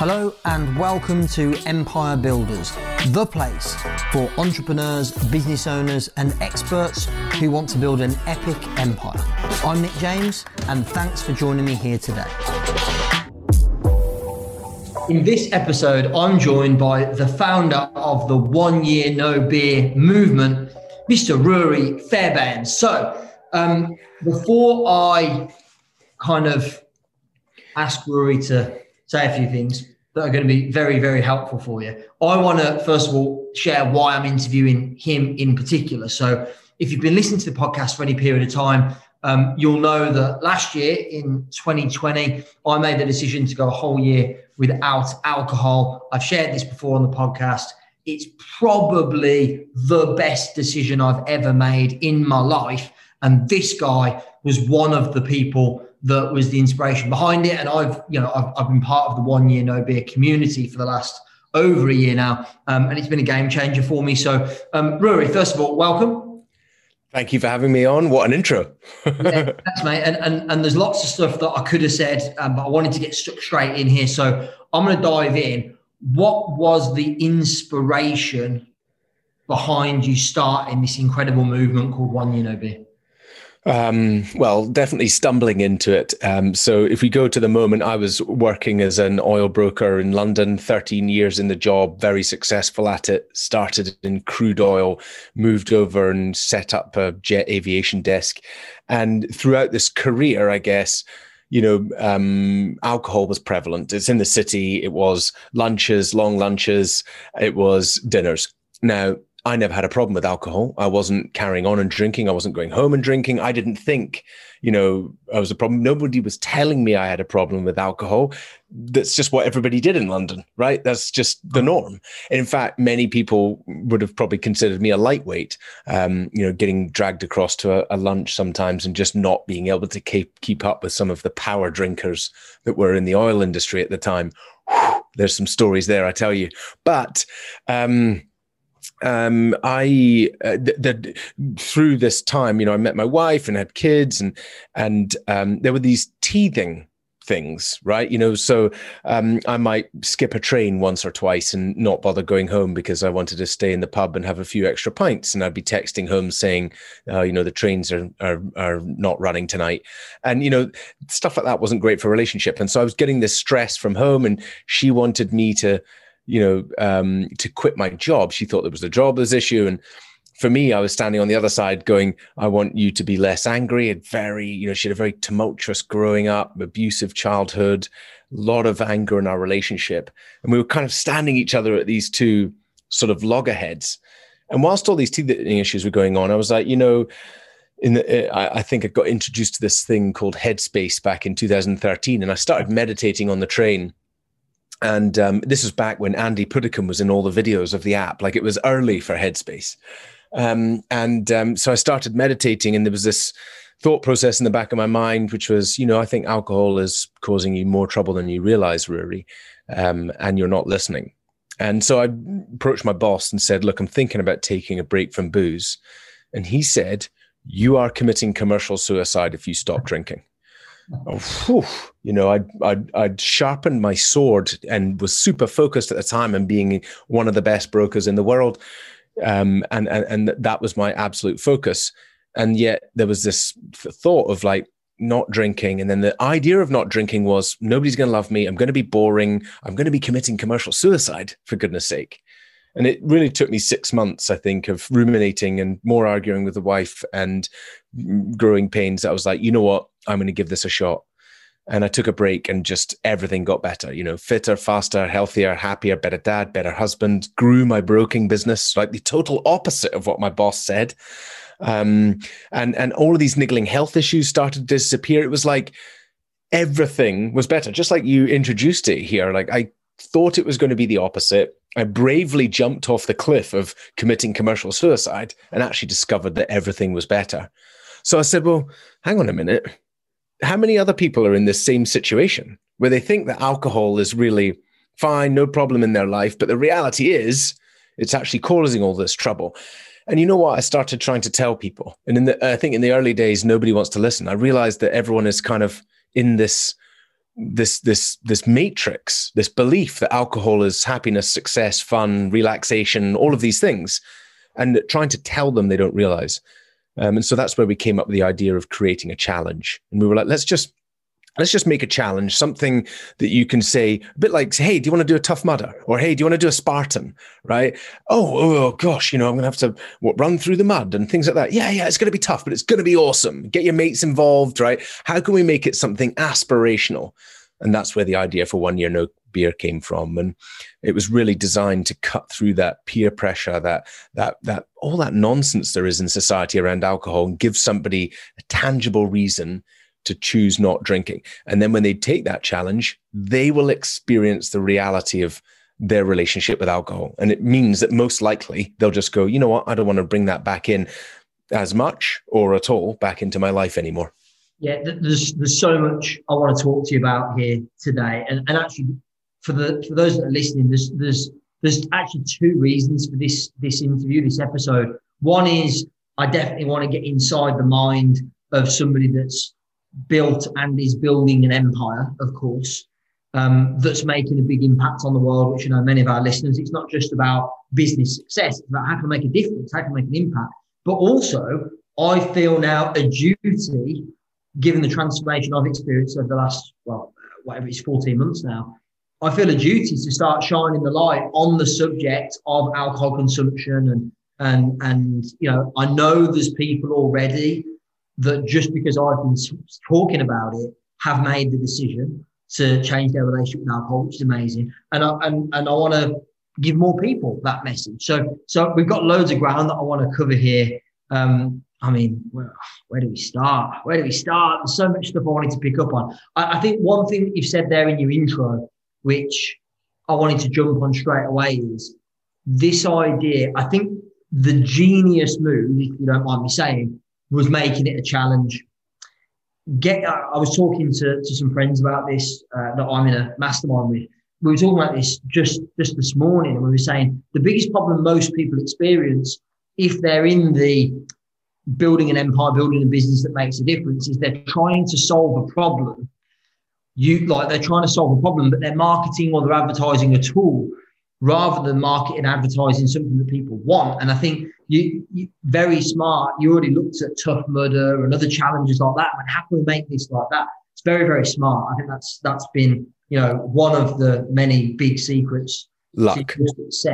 Hello and welcome to Empire Builders, the place for entrepreneurs, business owners, and experts who want to build an epic empire. I'm Nick James, and thanks for joining me here today. In this episode, I'm joined by the founder of the One Year No Beer movement, Mr. Ruari Fairbairns. So, um, before I kind of ask Ruari to say a few things that are going to be very, very helpful for you. I want to, first of all, share why I'm interviewing him in particular. So, if you've been listening to the podcast for any period of time, um, you'll know that last year in 2020, I made the decision to go a whole year without alcohol. I've shared this before on the podcast. It's probably the best decision I've ever made in my life. And this guy was one of the people that was the inspiration behind it. And I've, you know, I've, I've been part of the one year no beer community for the last over a year now. Um, and it's been a game changer for me. So, um, Ruari, first of all, welcome. Thank you for having me on. What an intro. yeah, thanks, mate. And, and, and there's lots of stuff that I could have said, um, but I wanted to get stuck straight in here. So I'm going to dive in. What was the inspiration behind you starting this incredible movement called One Year No Beer? Um, well, definitely stumbling into it. Um, so, if we go to the moment, I was working as an oil broker in London, 13 years in the job, very successful at it. Started in crude oil, moved over and set up a jet aviation desk. And throughout this career, I guess, you know, um, alcohol was prevalent. It's in the city. It was lunches, long lunches. It was dinners. Now, I never had a problem with alcohol. I wasn't carrying on and drinking. I wasn't going home and drinking. I didn't think, you know, I was a problem. Nobody was telling me I had a problem with alcohol. That's just what everybody did in London, right? That's just the norm. In fact, many people would have probably considered me a lightweight, um, you know, getting dragged across to a, a, lunch sometimes and just not being able to keep, keep up with some of the power drinkers that were in the oil industry at the time. Whew, there's some stories there, I tell you. But, um, um, I uh, th- through this time, you know, I met my wife and had kids, and and um, there were these teething things, right? You know, so um, I might skip a train once or twice and not bother going home because I wanted to stay in the pub and have a few extra pints, and I'd be texting home saying, uh, you know, the trains are, are are not running tonight, and you know, stuff like that wasn't great for relationship, and so I was getting this stress from home, and she wanted me to you know, um, to quit my job. She thought there was a jobless issue. And for me, I was standing on the other side going, I want you to be less angry. And very, you know, she had a very tumultuous growing up, abusive childhood, a lot of anger in our relationship. And we were kind of standing each other at these two sort of loggerheads. And whilst all these teething issues were going on, I was like, you know, in the, I think I got introduced to this thing called Headspace back in 2013, and I started meditating on the train and um, this was back when Andy Puddicombe was in all the videos of the app. Like it was early for Headspace. Um, and um, so I started meditating, and there was this thought process in the back of my mind, which was, you know, I think alcohol is causing you more trouble than you realize, Ruari, um, and you're not listening. And so I approached my boss and said, Look, I'm thinking about taking a break from booze. And he said, You are committing commercial suicide if you stop drinking oh, whew, you know, I'd, I'd, I'd sharpened my sword and was super focused at the time and being one of the best brokers in the world. Um, and, and, and that was my absolute focus. And yet there was this thought of like, not drinking. And then the idea of not drinking was nobody's going to love me. I'm going to be boring. I'm going to be committing commercial suicide, for goodness sake. And it really took me six months, I think, of ruminating and more arguing with the wife and growing pains. I was like, you know what? I'm going to give this a shot. And I took a break and just everything got better, you know, fitter, faster, healthier, happier, better dad, better husband, grew my broking business, like the total opposite of what my boss said. Um, and, and all of these niggling health issues started to disappear. It was like everything was better, just like you introduced it here. Like I thought it was going to be the opposite. I bravely jumped off the cliff of committing commercial suicide and actually discovered that everything was better. So I said, well, hang on a minute how many other people are in this same situation where they think that alcohol is really fine, no problem in their life, but the reality is it's actually causing all this trouble. And you know what? I started trying to tell people, and in the, I think in the early days, nobody wants to listen. I realized that everyone is kind of in this this this this matrix, this belief that alcohol is happiness, success, fun, relaxation, all of these things, and trying to tell them they don't realize. Um, and so that's where we came up with the idea of creating a challenge. And we were like, let's just let's just make a challenge, something that you can say, a bit like, hey, do you want to do a tough mudder? Or hey, do you want to do a Spartan? Right? Oh, oh, gosh, you know, I'm gonna have to what, run through the mud and things like that. Yeah, yeah, it's gonna be tough, but it's gonna be awesome. Get your mates involved, right? How can we make it something aspirational? And that's where the idea for one year no beer came from. And it was really designed to cut through that peer pressure, that that that all that nonsense there is in society around alcohol and give somebody a tangible reason to choose not drinking. And then when they take that challenge, they will experience the reality of their relationship with alcohol. And it means that most likely they'll just go, you know what, I don't want to bring that back in as much or at all back into my life anymore. Yeah, there's there's so much I want to talk to you about here today. And and actually for the for those that are listening, there's there's there's actually two reasons for this this interview, this episode. One is I definitely want to get inside the mind of somebody that's built and is building an empire, of course, um, that's making a big impact on the world, which you know many of our listeners, it's not just about business success, it's about how can I make a difference, how can I make an impact. But also, I feel now a duty, given the transformation I've experienced over the last, well, whatever it's 14 months now, I feel a duty to start shining the light on the subject of alcohol consumption and and and you know I know there's people already that just because I've been talking about it have made the decision to change their relationship with alcohol, which is amazing. And I, and, and I want to give more people that message. So, so we've got loads of ground that I want to cover here. Um, I mean, where, where, do we start? Where do we start? There's so much stuff I wanted to pick up on. I, I think one thing that you've said there in your intro, which I wanted to jump on straight away, is this idea. I think the genius move, if you don't mind me saying, was making it a challenge. Get, I was talking to, to some friends about this uh, that I'm in a mastermind with. We were talking about this just just this morning, and we were saying the biggest problem most people experience if they're in the building an empire, building a business that makes a difference, is they're trying to solve a problem. You like they're trying to solve a problem, but they're marketing or they're advertising a tool rather than marketing and advertising something that people want. And I think you, you, very smart. You already looked at Tough Mudder and other challenges like that. And how can we make this like that? It's very, very smart. I think that's that's been you know one of the many big secrets. Luck,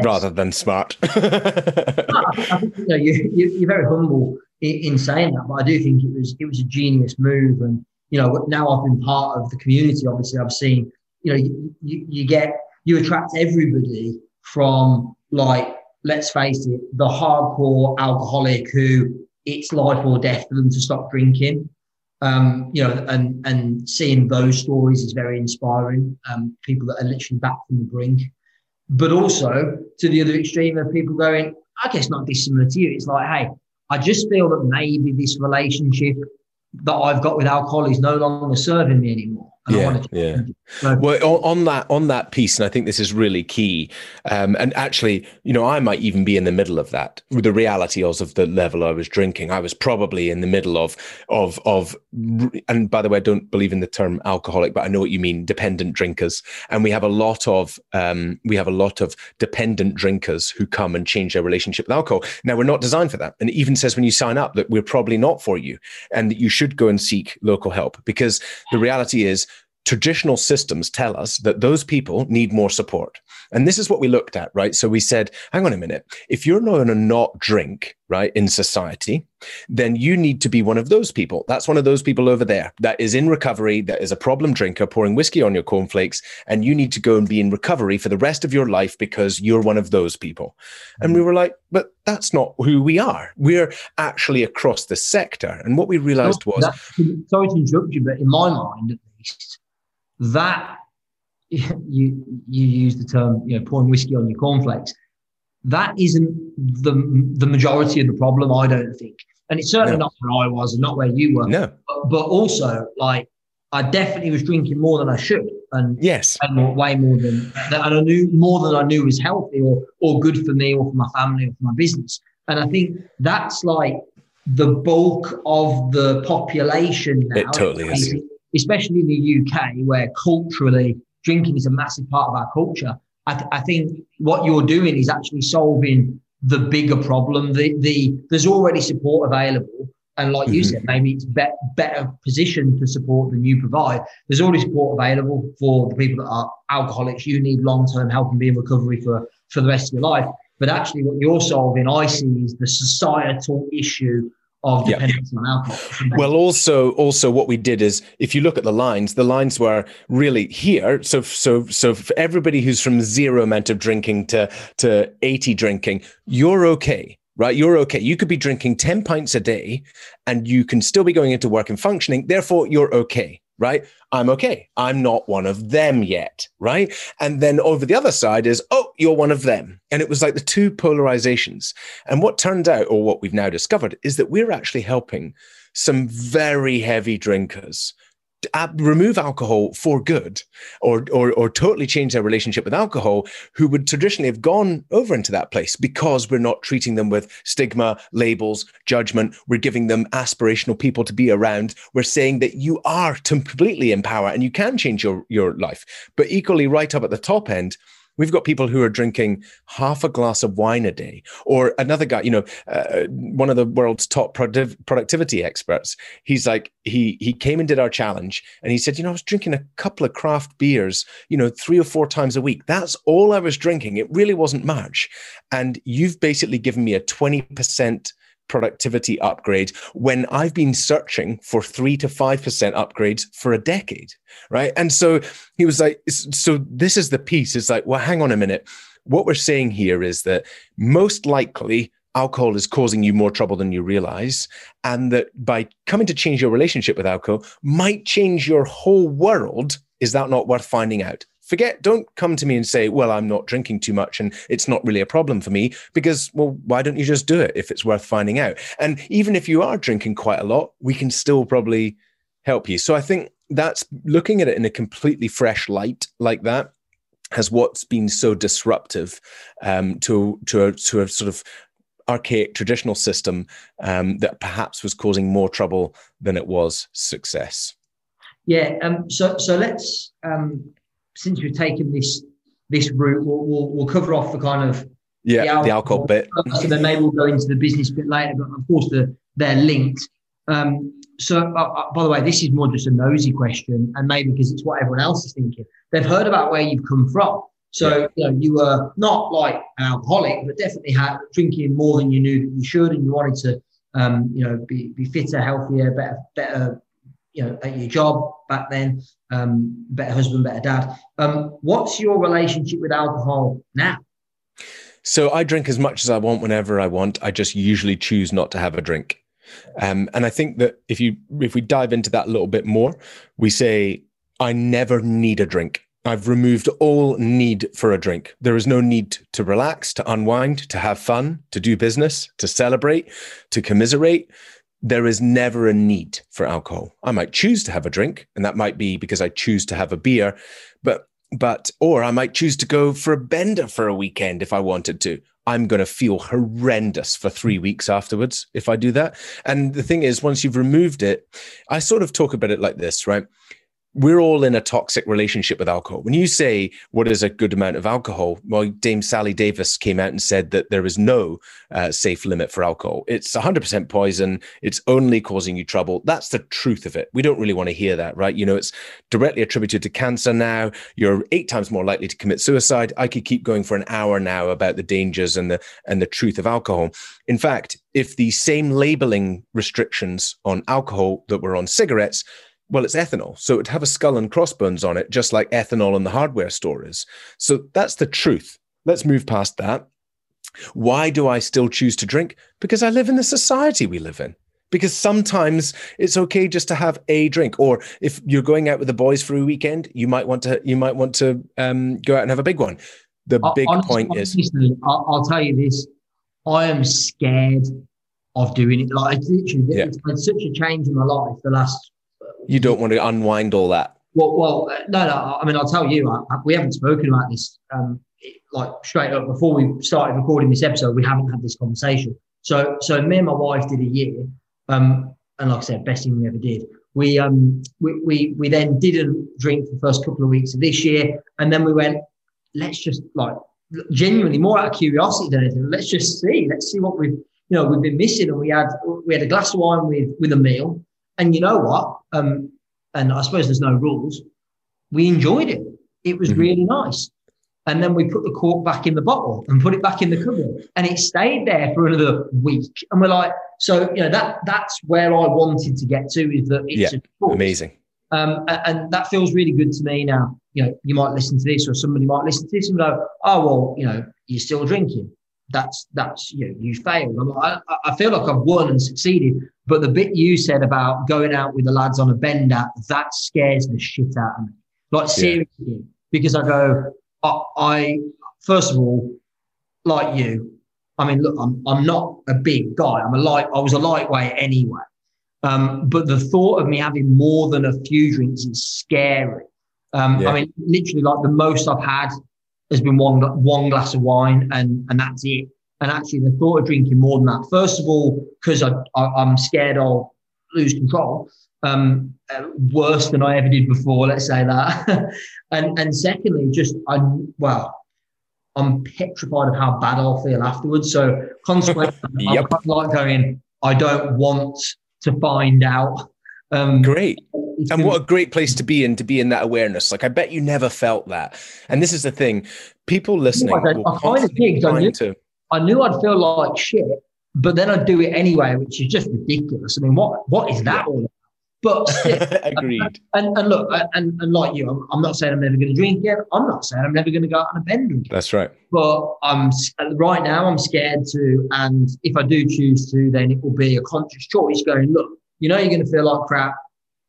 rather than smart. I, think, you know, you, you, are very humble in, in saying that, but I do think it was it was a genius move. And you know, now I've been part of the community. Obviously, I've seen you know you, you, you get you attract everybody from like let's face it, the hardcore alcoholic who it's life or death for them to stop drinking. Um, you know, and and seeing those stories is very inspiring. Um, people that are literally back from the brink, but also to the other extreme of people going, I guess not dissimilar to you. It's like, hey, I just feel that maybe this relationship that I've got with alcohol is no longer serving me anymore yeah, yeah. well, on, that on that piece, and I think this is really key. Um, and actually, you know, I might even be in the middle of that. With the reality was of the level I was drinking, I was probably in the middle of of of. And by the way, I don't believe in the term alcoholic, but I know what you mean. Dependent drinkers, and we have a lot of um, we have a lot of dependent drinkers who come and change their relationship with alcohol. Now, we're not designed for that, and it even says when you sign up that we're probably not for you, and that you should go and seek local help because the reality is traditional systems tell us that those people need more support. And this is what we looked at, right? So we said, hang on a minute. If you're going to not drink, right, in society, then you need to be one of those people. That's one of those people over there that is in recovery, that is a problem drinker, pouring whiskey on your cornflakes. And you need to go and be in recovery for the rest of your life because you're one of those people. And we mm. were like, but that's not who we are. We're actually across the sector. And what we realized was. Sorry to interrupt you, but in my mind, at least, that you you use the term you know pouring whiskey on your cornflakes. That isn't the the majority of the problem i don't think. And it's certainly no. not where i was and not where you were. No. But, but, also like i definitely was drinking more than i should and yes. and more, way more than and i knew more than i knew was healthy or or good for me or for my family or for my business. And i think that's like the bulk of the population now it totally is especially in the UK, where culturally drinking is a massive part of our culture. I, th- I think what you're doing is actually solving the bigger problem. The, the there's already support available, and like you mm-hmm. said, maybe it's be- better positioned to support than you provide. There's already support available for the people that are alcoholics. You need long term help and be in recovery for for the rest of your life. But actually, what you're solving, I see, is the societal issue of dependence on alcohol. Well, also, also what we did is, if you look at the lines, the lines were really here. So, so, so for everybody who's from zero amount of drinking to to eighty drinking, you're okay right? You're okay. You could be drinking 10 pints a day and you can still be going into work and functioning. Therefore, you're okay right? I'm okay. I'm not one of them yet, right? And then over the other side is, oh, you're one of them. And it was like the two polarizations. And what turned out, or what we've now discovered, is that we're actually helping some very heavy drinkers Uh, remove alcohol for good or, or or totally change their relationship with alcohol who would traditionally have gone over into that place because we're not treating them with stigma labels judgment. We're giving them aspirational people to be around. We're saying that you are completely in power and you can change your your life. But equally right up at the top end We've got people who are drinking half a glass of wine a day, or another guy, you know, uh, one of the world's top productiv- productivity experts. He's like, he he came and did our challenge, and he said, you know, I was drinking a couple of craft beers, you know, three or four times a week. That's all I was drinking. It really wasn't much, and you've basically given me a twenty percent productivity upgrade when I've been searching for three to 5% upgrades for a decade. Right. And so he was like, so this is the piece. It's like, well, hang on a minute. What we're saying here is that most likely alcohol is causing you more trouble than you realize. And that by coming to change your relationship with alcohol might change your whole world. Is that not worth finding out? Forget don't come to me and say well i'm not drinking too much and it's not really a problem for me because well why don't you just do it if it's worth finding out and even if you are drinking quite a lot we can still probably help you so i think that's looking at it in a completely fresh light like that has what's been so disruptive um, to to a, to a sort of archaic traditional system um, that perhaps was causing more trouble than it was success. Yeah. Um, so so let's um, since we've taken this this route, we'll, we'll, we'll cover off the kind of yeah the alcohol, the alcohol bit, and then maybe we'll go into the business bit later. But of course, the, they're linked. Um, so, uh, uh, by the way, this is more just a nosy question, and maybe because it's what everyone else is thinking. They've heard about where you've come from. So, you know, you were not like an alcoholic, but definitely had drinking more than you knew that you should, and you wanted to, um, you know, be, be fitter, healthier, better, better you know at your job back then um, better husband better dad. Um, what's your relationship with alcohol now? So i drink as much as i want whenever i want. I just usually choose not to have a drink. Um, and i think that if you if we dive into that a little bit more we say i never need a drink. I've removed all need for a drink. There is no need to relax, to unwind, to have fun, to do business, to celebrate, to commiserate there is never a need for alcohol. I might choose to have a drink, and that might be because I choose to have a beer, but but or I might choose to go for a bender for a weekend if I wanted to. I'm going to feel horrendous for three weeks afterwards if I do that. And the thing is, once you've removed it, I sort of talk about it like this, right? We're all in a toxic relationship with alcohol. When you say what is a good amount of alcohol, well, Dame Sally Davies came out and said that there is no uh, safe limit for alcohol. It's 100% poison. It's only causing you trouble. That's the truth of it. We don't really want to hear that, right? You know, it's directly attributed to cancer now. You're eight times more likely to commit suicide. I could keep going for an hour now about the dangers and the and the truth of alcohol. In fact, if the same labeling restrictions on alcohol that were on cigarettes well, it's ethanol. So it'd have a skull and crossbones on it, just like ethanol in the hardware store is. So that's the truth. Let's move past that. Why do I still choose to drink? Because I live in the society we live in. Because sometimes it's okay just to have a drink, or if you're going out with the boys for a weekend, you might want to you might want to um, go out and have a big one. The big honestly, point honestly, is, I'll, I'll, tell you this: I am scared of doing it. Like it's literally, yeah. it's been such a change in my life the last you don't want to unwind all that. Well, well, no, no. I mean, I'll tell you, I, we haven't spoken about this um, like straight up before we started recording this episode. We haven't had this conversation. So, so me and my wife did a year, um, and like I said, best thing we ever did. we um we, we we then didn't drink for the first couple of weeks of this year, and then we went, let's just like genuinely more out of curiosity than anything. Let's just see. Let's see what we've you know we've been missing. And we had we had a glass of wine with with a meal, and you know what? Um, and I suppose there's no rules. We enjoyed it. It was mm-hmm. really nice. And then we put the cork back in the bottle and put it back in the cupboard, and it stayed there for another week. And we're like, so you know that that's where I wanted to get to is that it's yeah, amazing. Um, and that feels really good to me now. You know, you might listen to this, or somebody might listen to this and go, "Oh, well, you know, you're still drinking. That's that's you know, you failed." I, I feel like I've won and succeeded. But the bit you said about going out with the lads on a bender, that scares the shit out of me. Like seriously, yeah. because I go, I, I first of all, like you, I mean, look, I'm I'm not a big guy. I'm a light. I was a lightweight anyway. Um, but the thought of me having more than a few drinks is scary. Um, yeah. I mean, literally, like the most I've had has been one one glass of wine, and and that's it. And actually, the thought of drinking more than that, first of all, because I, I am scared I'll lose control. Um, uh, worse than I ever did before. Let's say that. and and secondly, just I well, I'm petrified of how bad I'll feel afterwards. So consequently, yep. I'm like going. I don't want to find out. Um, great. And what a great place to be in to be in that awareness. Like I bet you never felt that. And this is the thing: people listening. I, I kind of picked. I knew, to... I knew I'd feel like shit, but then I'd do it anyway, which is just ridiculous. I mean, what what is that all about? But agreed. And, and look, and, and like you, I'm, I'm not saying I'm never going to drink again. I'm not saying I'm never going to go out on a bender. That's right. But I'm right now. I'm scared to, and if I do choose to, then it will be a conscious choice. Going, look, you know, you're going to feel like crap.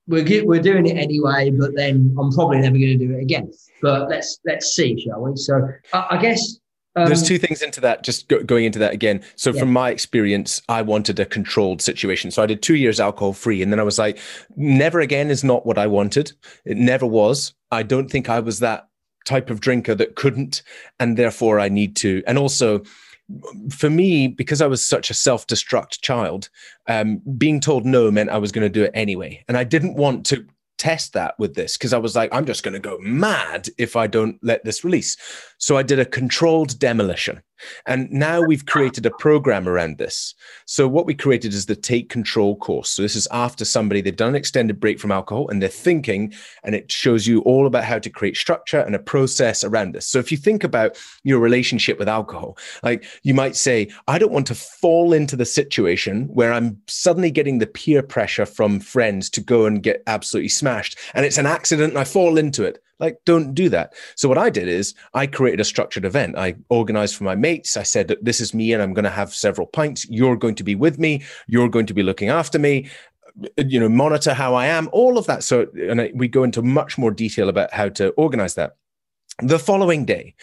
We're we're doing it anyway, but then I'm probably never going to do it again. But let's let's see, shall we? So I, I guess um, There's two things into that, just go, going into that again. So, yeah. from my experience, I wanted a controlled situation. So, I did two years alcohol free. And then I was like, never again is not what I wanted. It never was. I don't think I was that type of drinker that couldn't. And therefore, I need to. And also, for me, because I was such a self destruct child, um, being told no meant I was going to do it anyway. And I didn't want to test that with this because I was like, I'm just going to go mad if I don't let this release. So I did a controlled demolition. And now we've created a program around this. So what we created is the take control course. So this is after somebody, they've done an extended break from alcohol and they're thinking, and it shows you all about how to create structure and a process around this. So if you think about your relationship with alcohol, like you might say, I don't want to fall into the situation where I'm suddenly getting the peer pressure from friends to go and get absolutely smashed. And it's an accident and I fall into it. Like, don't do that. So, what I did is I created a structured event. I organized for my mates. I said, This is me, and I'm going to have several pints. You're going to be with me. You're going to be looking after me uh, you know monitor how i am all of that so and we go into much more detail about how to organize that the following day,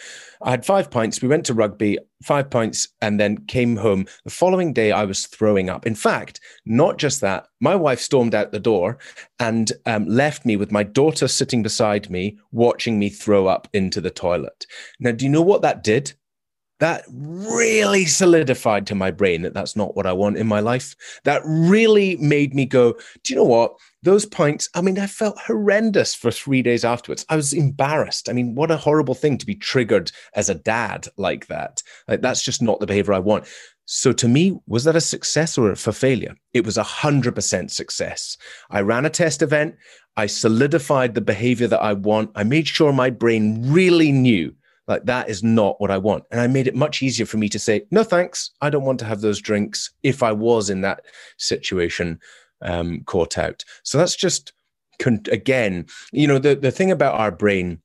I had five pints. We went to rugby, five pints, and then came home. The following day, I was throwing up. In fact, not just that, my wife stormed out the door and um, left me with my daughter sitting beside me, watching me throw up into the toilet. Now, do you know what that did? that really solidified to my brain that that's not what I want in my life. That really made me go, do you know what? Those points, I mean, I felt horrendous for three days afterwards. I was embarrassed. I mean, what a horrible thing to be triggered as a dad like that. Like, that's just not the behavior I want. So to me, was that a success or for failure? It was a hundred percent success. I ran a test event. I solidified the behavior that I want. I made sure my brain really knew like that is not what I want. And I made it much easier for me to say, no, thanks. I don't want to have those drinks if I was in that situation um, caught out. So that's just, again, you know, the, the thing about our brain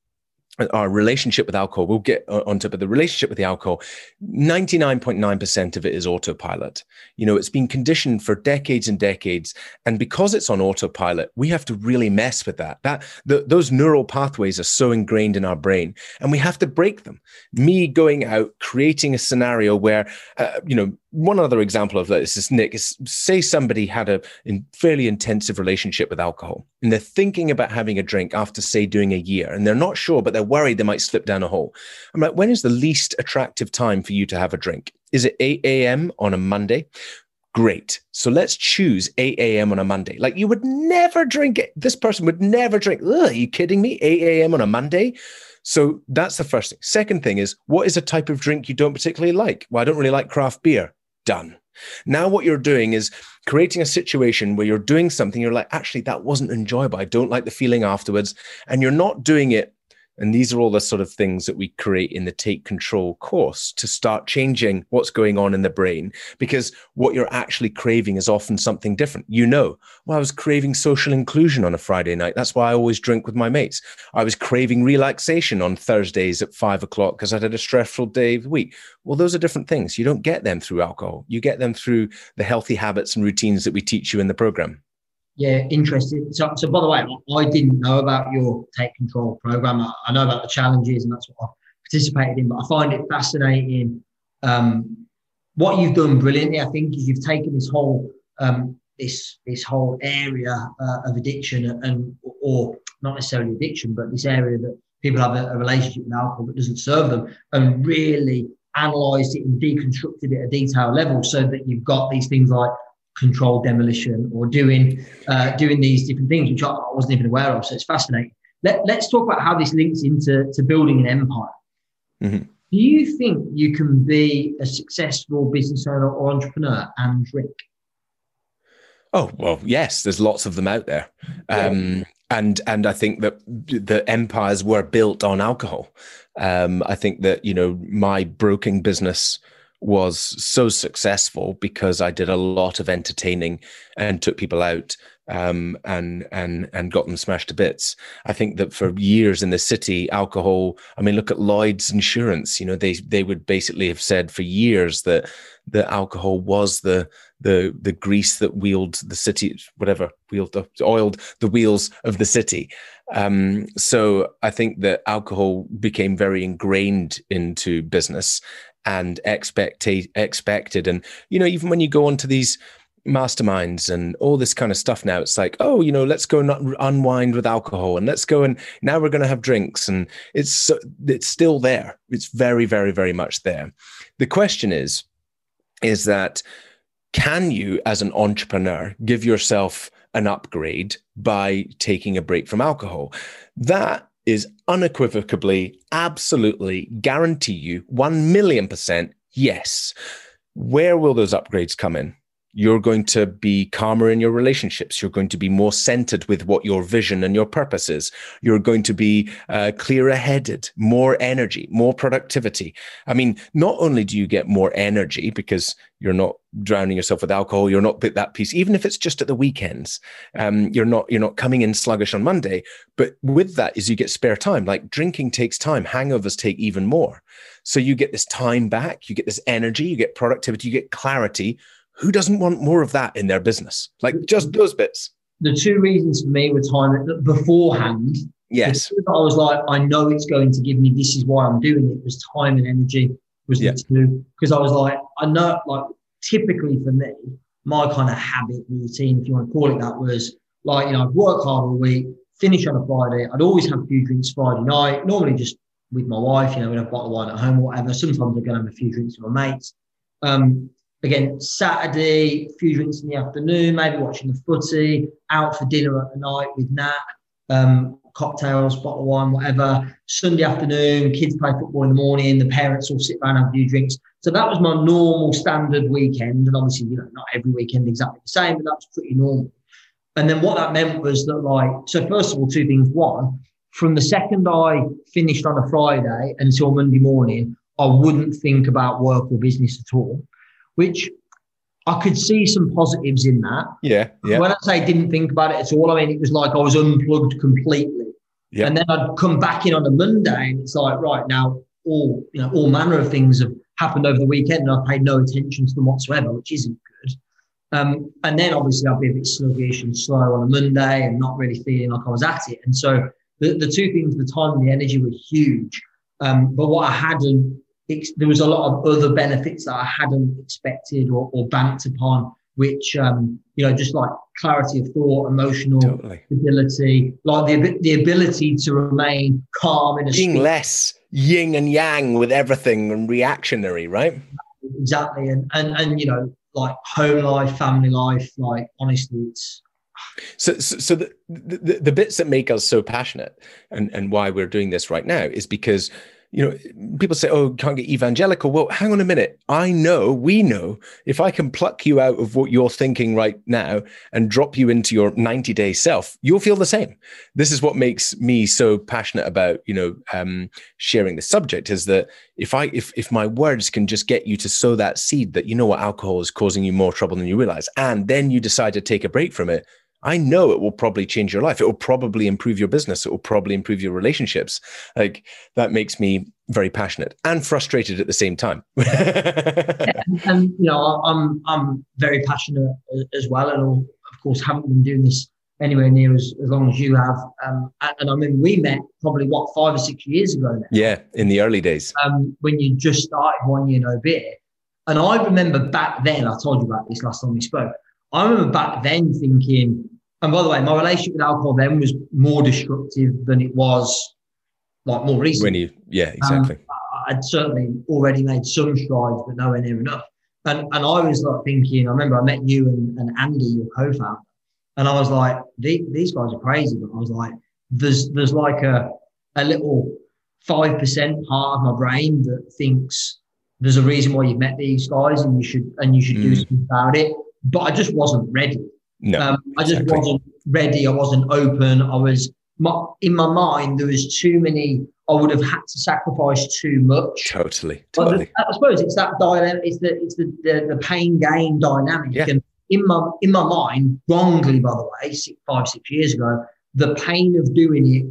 our relationship with alcohol, we'll get onto, but the relationship with the alcohol, 99.9% of it is autopilot. You know, it's been conditioned for decades and decades. And because it's on autopilot, we have to really mess with that. That the, Those neural pathways are so ingrained in our brain and we have to break them. Me going out, creating a scenario where, uh, you know, one other example of this is Nick is say somebody had a in fairly intensive relationship with alcohol and they're thinking about having a drink after say doing a year and they're not sure but they're worried they might slip down a hole i'm like when is the least attractive time for you to have a drink is it 8 a.m on a monday Great. So let's choose 8 a.m. on a Monday. Like you would never drink it. This person would never drink. Ugh, are you kidding me? 8 a.m. on a Monday? So that's the first thing. Second thing is, what is a type of drink you don't particularly like? Well, I don't really like craft beer. Done. Now, what you're doing is creating a situation where you're doing something, you're like, actually, that wasn't enjoyable. I don't like the feeling afterwards. And you're not doing it and these are all the sort of things that we create in the Take Control course to start changing what's going on in the brain. Because what you're actually craving is often something different. You know, well, I was craving social inclusion on a Friday night. That's why I always drink with my mates. I was craving relaxation on Thursdays at five o'clock because I'd had a stressful day of the week. Well, those are different things. You don't get them through alcohol, you get them through the healthy habits and routines that we teach you in the program. Yeah, interesting. So, so by the way, I didn't know about your Take Control program. I, I know about the challenges, and that's what I participated in. But I find it fascinating. Um, what you've done brilliantly, I think, is you've taken this whole um, this this whole area uh, of addiction and or not necessarily addiction, but this area that people have a, a, relationship with alcohol that doesn't serve them, and really analysed it and deconstructed it at a detailed level, so that you've got these things like controlled demolition or doing uh, doing these different things, which I wasn't even aware of. So it's fascinating. Let, us talk about how this links into to building an empire. Mm-hmm. Do you think you can be a successful business owner or entrepreneur and drink? Oh well, yes. There's lots of them out there, um, and and I think that the empires were built on alcohol. Um, I think that you know my broking business was so successful because I did a lot of entertaining and took people out um, and and and got them smashed to bits. I think that for years in the city, alcohol. I mean, look at Lloyd's Insurance. You know, they they would basically have said for years that that alcohol was the the the grease that wheeled the city, whatever wheeled the oiled the wheels of the city. Um, so I think that alcohol became very ingrained into business, and expect expected. And you know, even when you go onto these masterminds and all this kind of stuff now it's like oh you know let's go and unwind with alcohol and let's go and now we're going to have drinks. And it's it's still there. It's very very very much there. The question is is that can you as an entrepreneur give yourself an upgrade by taking a break from alcohol? That is unequivocally, absolutely guarantee you 1 million percent yes. Where will those upgrades come in? You're going to be calmer in your relationships. You're going to be more centered with what your vision and your purpose is. You're going to be uh, clearer headed, more energy, more productivity. I mean, not only do you get more energy because you're not drowning yourself with alcohol, you're not that piece, even if it's just at the weekends, um, you're not you're not coming in sluggish on Monday. But with that is you get spare time. Like drinking takes time, hangovers take even more. So you get this time back, you get this energy, you get productivity, you get clarity who doesn't want more of that in their business? Like just those bits. The two reasons for me were time beforehand. Yes. I was like, I know it's going to give me, this is why I'm doing it, was time and energy was yeah. the two. Because I was like, I know, like, typically for me, my kind of habit routine, if you want to call it that, was like, you know, I'd work hard all week, finish on a Friday. I'd always have a few drinks Friday night, normally just with my wife, you know, have a bottle of wine at home or whatever. Sometimes I'd go and have a few drinks with my mates. Um, again, Saturday, a few drinks in the afternoon, maybe watching the footy, out for dinner at the night with Nat, um, cocktails, bottle of wine, whatever. Sunday afternoon, kids play football in the morning, the parents all sit around and have a few drinks. So that was my normal standard weekend. And obviously, you know, not every weekend exactly the same, but that was pretty normal. And then what that meant was that, like, so first of all, two things. One, from the second I finished on a Friday until Monday morning, I wouldn't think about work or business at all which I could see some positives in that. Yeah, yeah. When I say didn't think about it at all, I mean it was like I was unplugged completely. Yeah. And then I'd come back in on a Monday, and it's like right now, all you know, all manner of things have happened over the weekend, and I paid no attention to them whatsoever, which isn't good. Um, and then obviously I'll be a bit sluggish and slow on a Monday, and not really feeling like I was at it. And so the, the two things, the time and the energy, were huge. Um, but what I hadn't there was a lot of other benefits that I hadn't expected or, or banked upon, which um, you know, just like clarity of thought, emotional totally. stability, like the the ability to remain calm in a being less yin and yang with everything and reactionary, right? Exactly, and and and you know, like home life, family life. Like honestly, it's so, so, so the, the, the bits that make us so passionate and, and why we're doing this right now is because you know, people say, oh, can't get evangelical. Well, hang on a minute. I know, we know, if I can pluck you out of what you're thinking right now and drop you into your 90 day self, you'll feel the same. This is what makes me so passionate about, you know, um, sharing the subject is that if I, if, if my words can just get you to sow that seed that, you know what, alcohol is causing you more trouble than you realize, and then you decide to take a break from it, I know it will probably change your life. It will probably improve your business. It will probably improve your relationships. Like that makes me very passionate and frustrated at the same time. yeah, and you know, I'm I'm very passionate as well, and of course haven't been doing this anywhere near as, as long as you have. Um, and, and, I mean, we met probably what five or six years ago now. Yeah, in the early days. Um, when you just started one year no beer, and I remember back then. I told you about this last time we spoke. I remember back then thinking, and by the way, my relationship with alcohol then was more destructive than it was like more recently. When you, yeah, exactly. Um, I'd certainly already made some strides, but nowhere near enough. And and I was like thinking, I remember I met you and, and Andy, your co-founder, and I was like, these guys are crazy. But I was like, there's there's like a a little five percent part of my brain that thinks there's a reason why you've met these guys and you should and you should mm. do something about it but I just wasn't ready. No, um, I just exactly. wasn't ready. I wasn't open. I was my, in my mind. There was too many. I would have had to sacrifice too much. Totally, totally. The, I suppose it's that dilemma. It's the it's the the, the pain gain dynamic. Yeah. And in my in my mind, wrongly by the way, six, five six years ago, the pain of doing it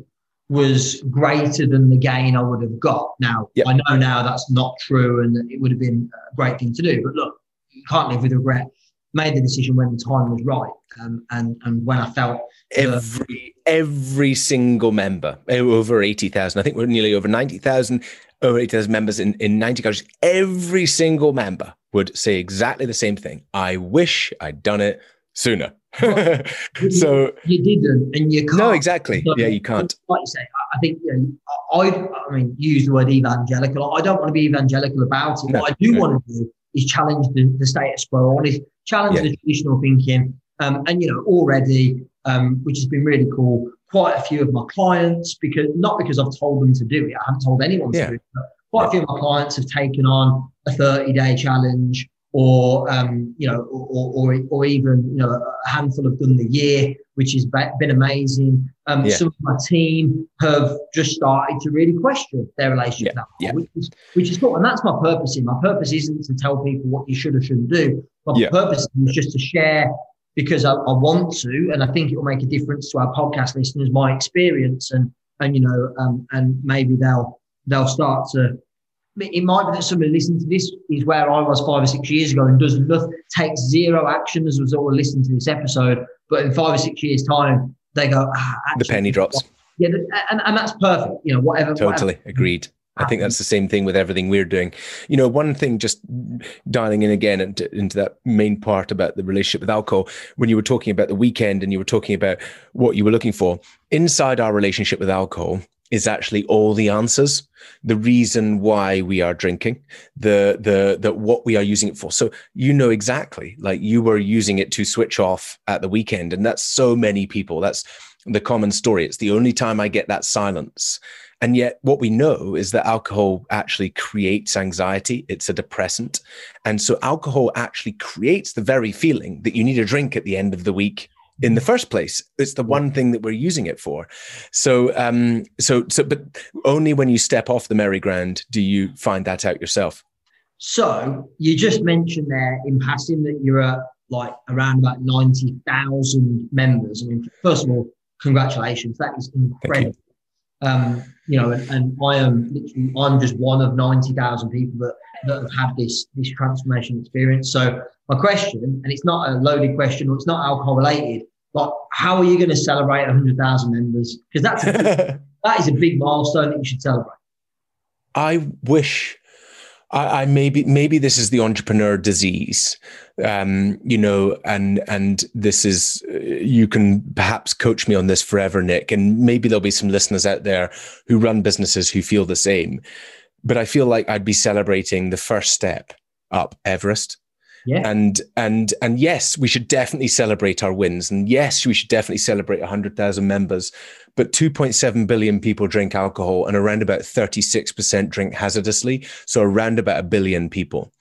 was greater than the gain I would have got. Now yep. I know now that's not true, and it would have been a great thing to do. But look, you can't live with regret made the decision when the time was right um, and and when I felt every every single member over eighty thousand. I think we're nearly over ninety thousand. Over eighty thousand members in, in ninety countries. Every single member would say exactly the same thing. I wish I'd done it sooner. so you didn't, and you can't. No, exactly. So, yeah, you can't. Like you say, I think you know, I. I mean, use the word evangelical. I don't want to be evangelical about it. No, what I do no. want to do is challenged the, the status quo. I want to challenge yeah. the traditional thinking. Um, and, you know, already, um, which has been really cool, quite a few of my clients, because not because I've told them to do it, I haven't told anyone yeah. to do it, but quite a few of my clients have taken on a 30 day challenge or, um, you know, or, or, or, even, you know, a handful have done the year, which has been amazing. Um, yeah. Some of my team have just started to really question their relationship yeah. yeah. which, is, which is cool. And that's my purpose. In my purpose isn't to tell people what you should or shouldn't do. But my yeah. purpose is just to share because I, I, want to, and I think it will make a difference to our podcast listeners, my experience, and and you know, um, and maybe they'll they'll start to it might be that somebody listening to this is where I was five or six years ago and does nothing, takes zero action as a result of listening to this episode. But in five or six years' time, they go, ah, actually, the penny drops. Yeah, and, and that's perfect. You know, whatever. Totally whatever. agreed. I think that's the same thing with everything we're doing. You know, one thing just dialing in again into, into that main part about the relationship with alcohol, when you were talking about the weekend and you were talking about what you were looking for inside our relationship with alcohol, is actually all the answers. The reason why we are drinking the the the what we are using it for. So you know exactly like you were using it to switch off at the weekend and that's so many people. That's the common story. It's the only time i get that silence. And yet what we know is that alcohol actually creates anxiety. It's a depressant. And so alcohol actually creates the very feeling that you need a drink at the end of the week in the first place. It's the one thing that we're using it for. So, um, so, so, but only when you step off the merry-go-round do you find that out yourself. So you just mentioned there in passing that you're at like around about 90,000 members. I mean, first of all, congratulations. That is incredible. You. Um, you know, and, and, I am literally, I'm just one of 90,000 people that, that have had this, this transformation experience. So my question, and it's not a loaded question or it's not alcohol related, but how are you going to celebrate 100,000 members? Because that's a, that is a big milestone that you should celebrate. I wish I, I, maybe maybe this is the entrepreneur disease, um, you know, and and this is you can perhaps coach me on this forever, Nick, and maybe there'll be some listeners out there who run businesses who feel the same, but I feel like I'd be celebrating the first step up Everest Yeah. And and and yes, we should definitely celebrate our wins, and yes, we should definitely celebrate hundred thousand members. But 2.7 billion people drink alcohol, and around about 36% drink hazardously. So around about a billion people.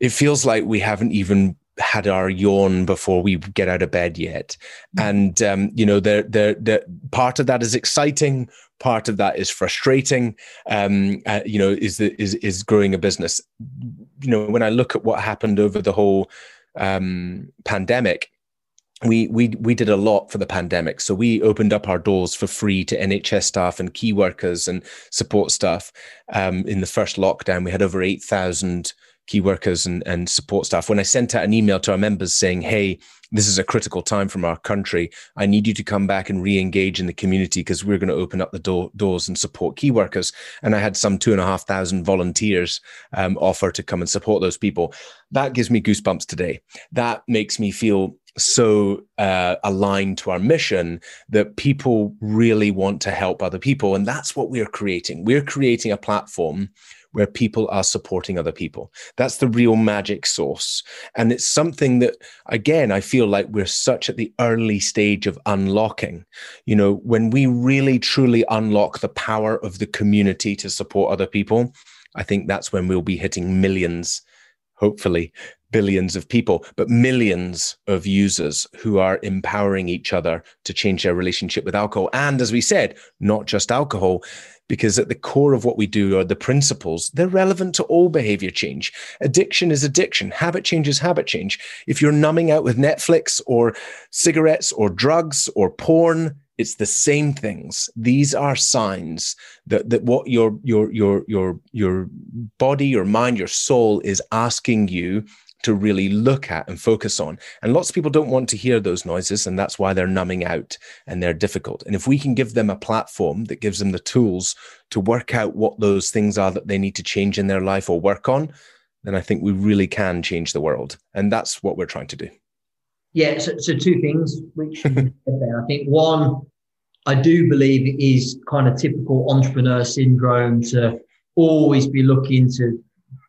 It feels like we haven't even had our yawn before we get out of bed yet. Mm. And um, you know, the the the part of that is exciting. Part of that is frustrating. Um, uh, you know, is the, is is growing a business. You know, when I look at what happened over the whole um, pandemic, we we we did a lot for the pandemic. So we opened up our doors for free to NHS staff and key workers and support staff. Um, in the first lockdown, we had over eight thousand key workers and, and support staff, when I sent out an email to our members saying, hey, this is a critical time from our country. I need you to come back and re-engage in the community because we're going to open up the door, doors and support key workers. And I had some two and a half thousand volunteers um, offer to come and support those people. That gives me goosebumps today. That makes me feel so uh, aligned to our mission that people really want to help other people. And that's what we're creating. We're creating a platform where people are supporting other people. That's the real magic source. And it's something that, again, I feel like we're such at the early stage of unlocking. You know, when we really truly unlock the power of the community to support other people, I think that's when we'll be hitting millions, hopefully, billions of people, but millions of users who are empowering each other to change their relationship with alcohol. And as we said, not just alcohol, because at the core of what we do are the principles. They're relevant to all behavior change. Addiction is addiction. Habit change is habit change. If you're numbing out with Netflix or cigarettes or drugs or porn, it's the same things. These are signs that, that what your your your your your body, your mind, your soul is asking you to really look at and focus on. And lots of people don't want to hear those noises, and that's why they're numbing out and they're difficult. And if we can give them a platform that gives them the tools to work out what those things are that they need to change in their life or work on, then I think we really can change the world. And that's what we're trying to do. Yeah, so, so two things which. I think one, I do believe is kind of typical entrepreneur syndrome to always be looking to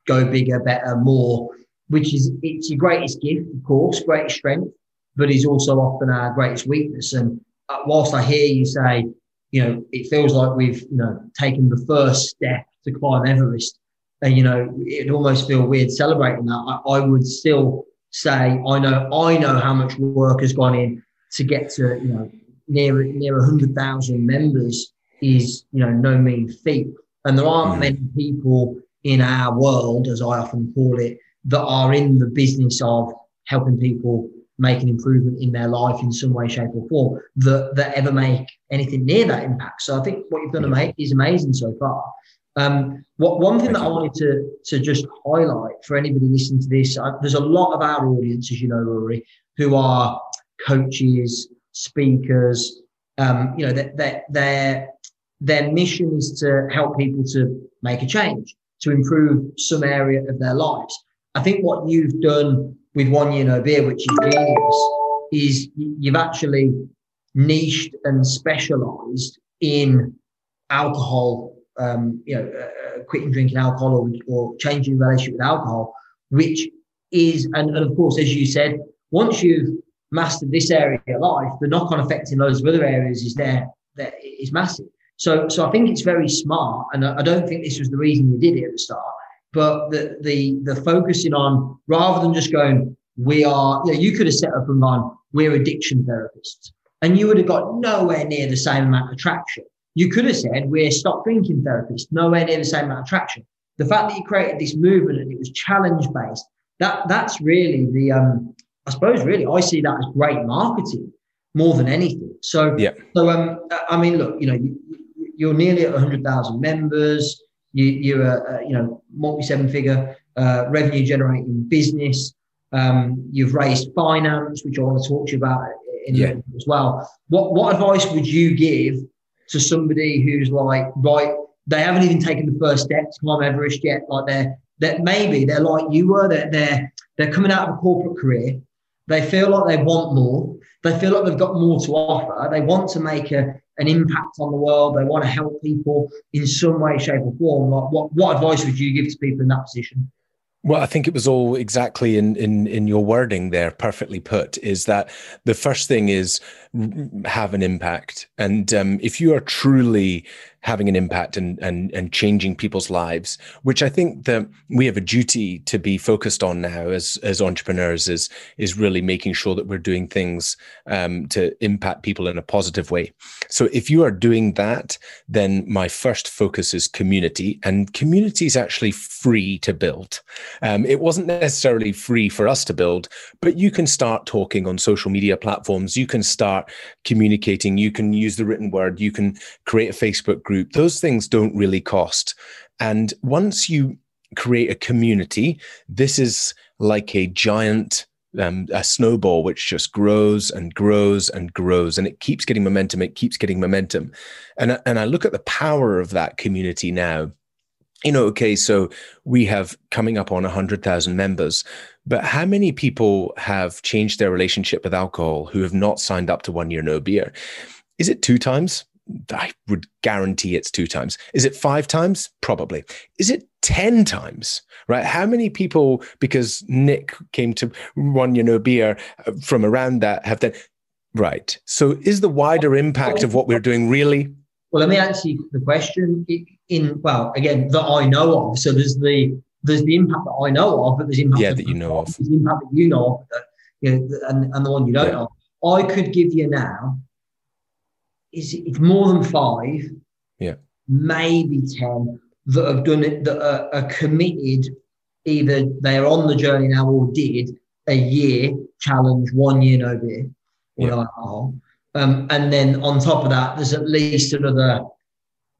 go bigger, better, more which is it's your greatest gift, of course, greatest strength, but is also often our greatest weakness. And uh, whilst I hear you say, you know, it feels like we've you know taken the first step to climb Everest, and you know, it'd almost feel weird celebrating that. I, I would still say I know I know how much work has gone in to get to you know near near hundred thousand members is you know no mean feat, and there aren't mm. many people in our world, as I often call it, that are in the business of helping people make an improvement in their life in some way, shape, or form that, that ever make anything near that impact. So I think what you've done to make is amazing so far. Um, what one thing that I wanted to to just highlight for anybody listening to this, I, there's a lot of our audience, as you know, Ruari, who are coaches, speakers. Um, you know, that their their their mission is to help people to make a change, to improve some area of their lives. I think what you've done with one year no beer, which is genius, is you've actually niched and specialized in alcohol, um, you know, uh, uh, quitting drinking alcohol or, or changing relationship with alcohol, which is, and, and of course, as you said, once you've mastered this area of life, the knock-on effect in loads of other areas is there, that is massive. So, so I think it's very smart, and I don't think this was the reason you did it at the start but the the the focusing on rather than just going, we are, you know, you could have set up and gone, we're addiction therapists, and you would have got nowhere near the same amount of traction. You could have said, we're stop drinking therapists, nowhere near the same amount of traction. The fact that you created this movement and it was challenge based, that that's really the um, I suppose really I see that as great marketing more than anything. So yeah. So um, I mean, look, you know, you, you're nearly at 100,000 members you, you're a, you know multi seven figure uh, revenue generating business. Um, you've raised finance, which I want to talk to you about in yeah. as well. What what advice would you give to somebody who's like right? They haven't even taken the first step to climb Everest yet. Like they're that maybe they're like you were. They're they're they're coming out of a corporate career. They feel like they want more. They feel like they've got more to offer. They want to make a, an impact on the world. They want to help people in some way, shape, or form. Like what, what advice would you give to people in that position? Well, I think it was all exactly in, in in your wording there, perfectly put. Is that the first thing is have an impact, and um, if you are truly having an impact and, and and changing people's lives, which I think that we have a duty to be focused on now as as entrepreneurs, is is really making sure that we're doing things um, to impact people in a positive way. So if you are doing that, then my first focus is community, and community is actually free to build. Um, it wasn't necessarily free for us to build, but you can start talking on social media platforms. You can start communicating. You can use the written word. You can create a Facebook group. Those things don't really cost. And once you create a community, this is like a giant um, a snowball which just grows and grows and grows and it keeps getting momentum it keeps getting momentum and and I look at the power of that community now you know, okay, so we have coming up on 100,000 members, but how many people have changed their relationship with alcohol who have not signed up to one year no beer? Is it two times? I would guarantee it's two times. Is it five times? Probably. Is it 10 times? Right? How many people, because Nick came to one you know, beer uh, from around that, have done? Right. So is the wider impact of what we're doing really? Well, let me answer the question in well again that I know of. So there's the there's the impact that I know of, but there's impact yeah that you know of. There's the impact that you know of, that, you know, and, and the one you don't yeah. know. I could give you now is it's more than five, yeah, maybe ten that have done it that are, are committed. Either they're on the journey now or did a year challenge, one year no beer or yeah. alcohol. Um, and then on top of that, there's at least another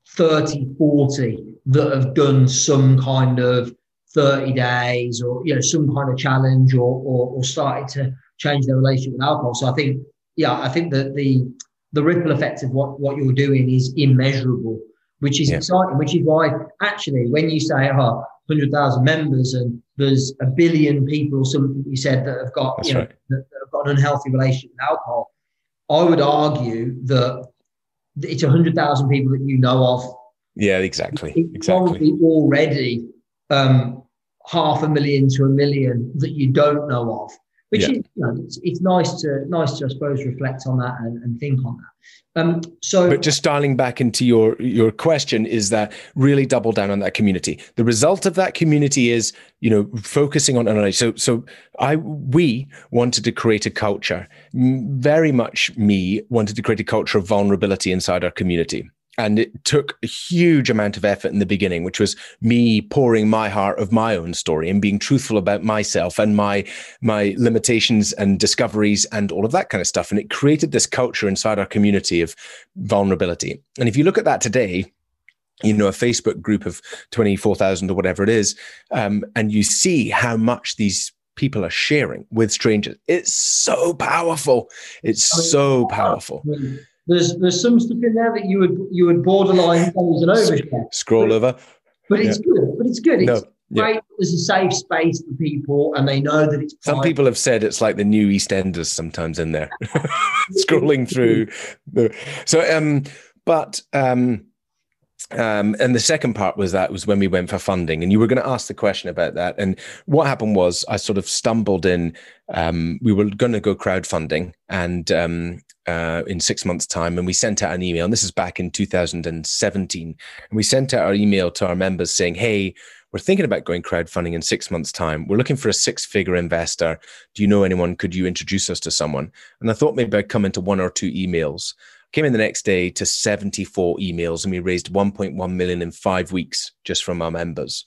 30, 40 that have done some kind of 30 days or you know some kind of challenge or, or, or started to change their relationship with alcohol. So I think, yeah, I think that the the ripple effect of what, what you're doing is immeasurable, which is yeah. exciting, which is why actually when you say, oh, 100,000 members and there's a billion people or something you said that have got, you know, right. that, that have got an unhealthy relationship with alcohol, I would argue that it's 100,000 people that you know of. Yeah, exactly. It's exactly. already um, half a million to a million that you don't know of, which yeah. is, you know, it's, it's, nice to, nice to, I suppose, reflect on that and, and think on that. Um, so, but just dialing back into your your question is that really double down on that community. The result of that community is you know focusing on. So so I we wanted to create a culture. Very much me wanted to create a culture of vulnerability inside our community and it took a huge amount of effort in the beginning which was me pouring my heart of my own story and being truthful about myself and my my limitations and discoveries and all of that kind of stuff. And it created this culture inside our community of vulnerability. And if you look at that today you know a facebook group of 24000 or whatever it is um, and you see how much these people are sharing with strangers it's so powerful. It's so powerful there's there's some stuff in there that you would you would borderline as an overshare. Scroll but, over. But it's yeah. good. But it's good. It's no, great. Yeah. There's a safe space for people, and they know that it's. Some people have said it's like the new EastEnders sometimes in there, scrolling through. The, so, um, but um, um, and the second part was that was when we went for funding, and you were going to ask the question about that. And what happened was I sort of stumbled in. Um, we were going to go crowdfunding, and um, uh, in six months' time, and we sent out an email. And this is back in 2017, and we sent out our email to our members saying, "Hey, we're thinking about going crowdfunding in six months' time. We're looking for a six-figure investor. Do you know anyone? Could you introduce us to someone?" And I thought maybe I'd come into one or two emails. Came in the next day to 74 emails, and we raised 1.1 million in five weeks just from our members.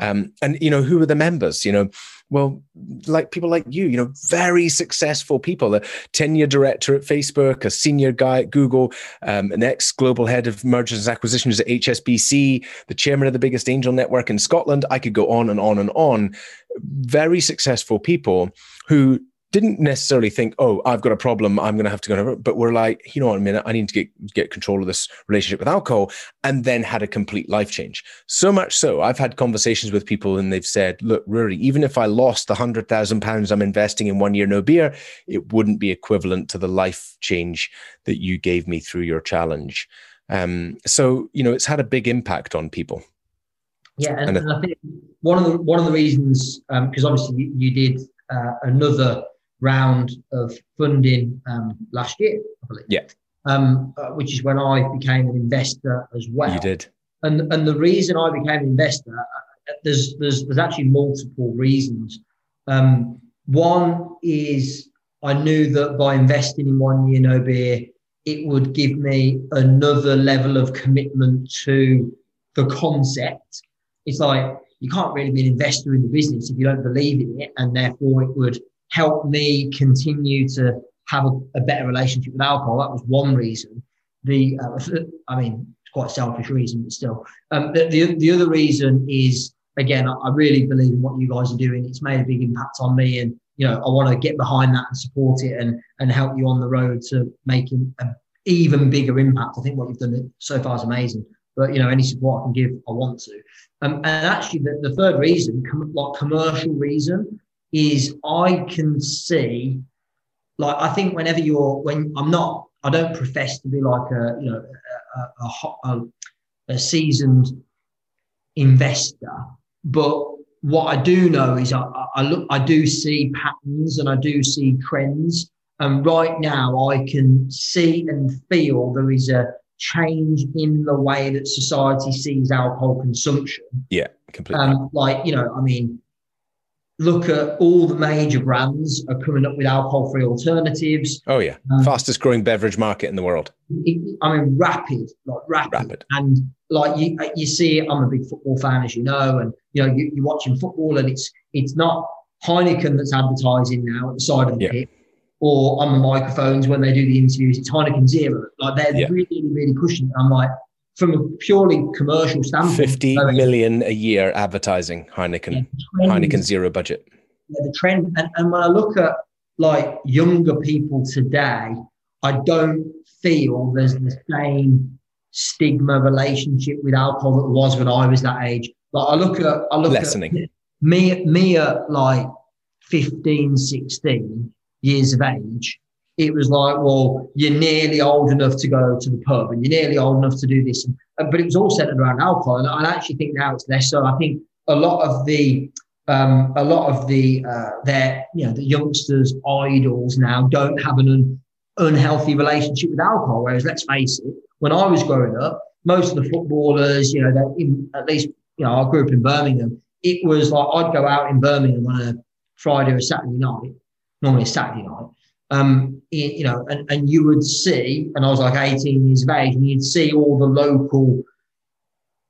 Um, and you know, who are the members? You know, well, like people like you, you know, very successful people, a 10 year director at Facebook, a senior guy at Google, um, an ex global head of mergers and acquisitions at HSBC, the chairman of the biggest angel network in Scotland. I could go on and on and on. Very successful people who didn't necessarily think, oh, I've got a problem. I'm going to have to go. But we're like, you know what, a minute, I need to get get control of this relationship with alcohol, and then had a complete life change. So much so, I've had conversations with people, and they've said, look, Ruari, even if I lost the hundred thousand pounds I'm investing in one year no beer, it wouldn't be equivalent to the life change that you gave me through your challenge. Um, so you know, it's had a big impact on people. Yeah, and, and, and I think one of the one of the reasons because um, obviously you, you did uh, another round of funding um, last year, I believe. Yeah. Um, uh, which is when I became an investor as well. You did. And and the reason I became an investor, uh, there's there's there's actually multiple reasons. Um, one is I knew that by investing in one year no beer, it would give me another level of commitment to the concept. It's like you can't really be an investor in the business if you don't believe in it, and therefore it would help me continue to have a, a better relationship with alcohol. That was one reason. The uh, I mean, it's quite a selfish reason, but still. Um, the, the, the other reason is again, I, I really believe in what you guys are doing. It's made a big impact on me, and you know, I want to get behind that and support it and and help you on the road to making an even bigger impact. I think what you've done so far is amazing. But you know, any support I can give, I want to. Um, and actually, the, the third reason, com- like commercial reason, is I can see, like I think whenever you're when I'm not, I don't profess to be like a you know a, a, a, a seasoned investor, but what I do know is I, I, look, I do see patterns and I do see trends. And right now, I can see and feel there is a change in the way that society sees alcohol consumption. Yeah, completely. Um, like you know, I mean, look at all the major brands are coming up with alcohol-free alternatives. Oh yeah, um, fastest growing beverage market in the world. It, I mean, rapid, like rapid, rapid, and like you, you see, I'm a big football fan, as you know, and you know, you, are watching football, and it's it's not Heineken that's advertising now at the side of the yeah. pit, or on the microphones when they do the interviews. It's Heineken Zero. Like they're yeah. really, really pushing. It. I'm like, from a purely commercial standpoint, fifty million a year advertising Heineken, yeah, Heineken Zero budget. Yeah, the trend, and, and when I look at like younger people today, I don't feel there's the same stigma relationship with alcohol that was when I was that age. Like I look at I look lessening at me me at like 15, 16 years of age. It was like, well, you're nearly old enough to go to the pub and you're nearly old enough to do this. And, but it was all centered around alcohol. And I actually think now it's less so. I think a lot of the um, a lot of the uh, their you know the youngsters idols now don't have an un- unhealthy relationship with alcohol. Whereas let's face it, when I was growing up, most of the footballers, you know, in, at least, you know, I grew up in Birmingham. It was like I'd go out in Birmingham on a Friday or Saturday night, normally a Saturday night. Um, you know, and, and you would see, and I was like 18 years of age, and you'd see all the local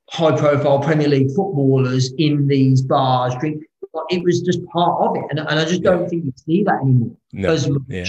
high profile Premier League footballers in these bars drink. It was just part of it. And, and I just don't think you see that anymore no. as much. Yeah.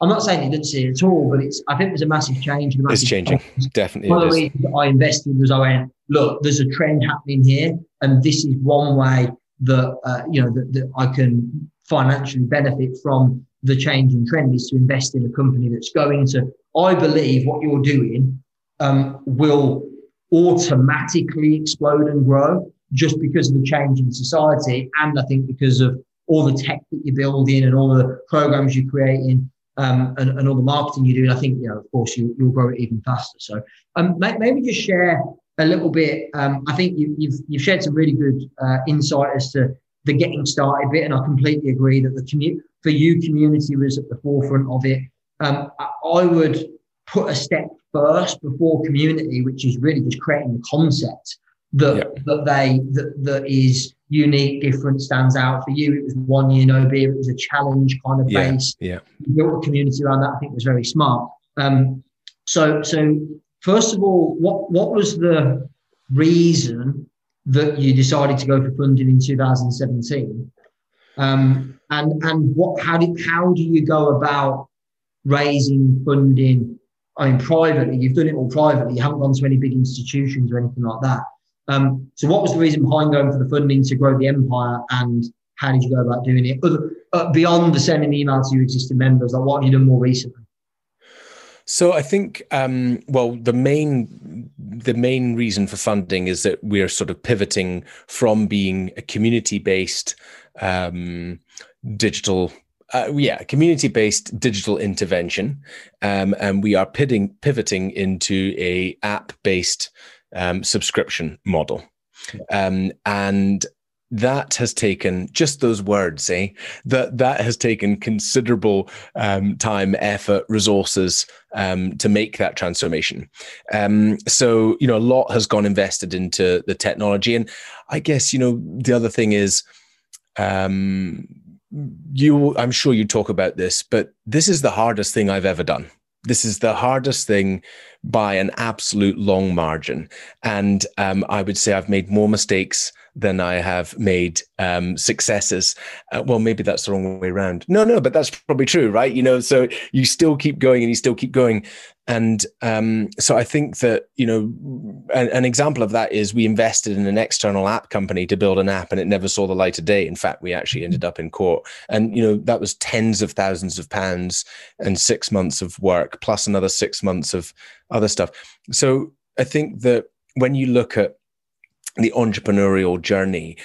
I'm not saying you didn't see it at all, but it's I think there's a massive change. A massive it's changing, change. definitely. One of the reasons I invested was I went, look, there's a trend happening here, and this is one way that uh, you know that, that I can financially benefit from the change in trend is to invest in a company that's going to. I believe what you're doing um, will automatically explode and grow just because of the change in society, and I think because of all the tech that you're building and all the programs you're creating um, and, and, all the marketing you do, I think, you know, of course, you, will grow it even faster. So um, maybe just share a little bit. Um, I think you, have you've, you've shared some really good uh, insight as to the getting started bit, and I completely agree that the community for you community was at the forefront of it. Um, I, would put a step first before community, which is really just creating the concept that yep. that they that that is unique, different, stands out for you. It was one year no beer. It was a challenge kind of yeah, base. Yeah. built a community around that. I think was very smart. Um, so so first of all, what what was the reason that you decided to go for funding in 2017? Um, and and what how did how do you go about raising funding? I mean, privately, you've done it all privately. You haven't gone to any big institutions or anything like that. Um, so, what was the reason behind going for the funding to grow the empire, and how did you go about doing it? Other, uh, beyond the sending emails to your existing members, like what have you done more recently? So I think, um, well, the main the main reason for funding is that we're sort of pivoting from being a community based um, digital uh, yeah, community-based digital intervention, um, and we are pivoting pivoting into a app-based um, subscription model. Um, and that has taken just those words, eh? That that has taken considerable um, time, effort, resources um, to make that transformation. Um, so you know, a lot has gone invested into the technology, and I guess you know the other thing is, um, you. I'm sure you talk about this, but this is the hardest thing I've ever done. This is the hardest thing by an absolute long margin, and um, I would say I've made more mistakes than I have made um, successes. Uh, well, maybe that's the wrong way around. No, no, but that's probably true, right? You know, so you still keep going and you still keep going. And um, so I think that, you know, an, an, example of that is we invested in an external app company to build an app and it never saw the light of day. In fact, we actually ended up in court. And, you know, that was tens of thousands of pounds and six months of work, plus another six months of other stuff. So I think that when you look at the entrepreneurial journey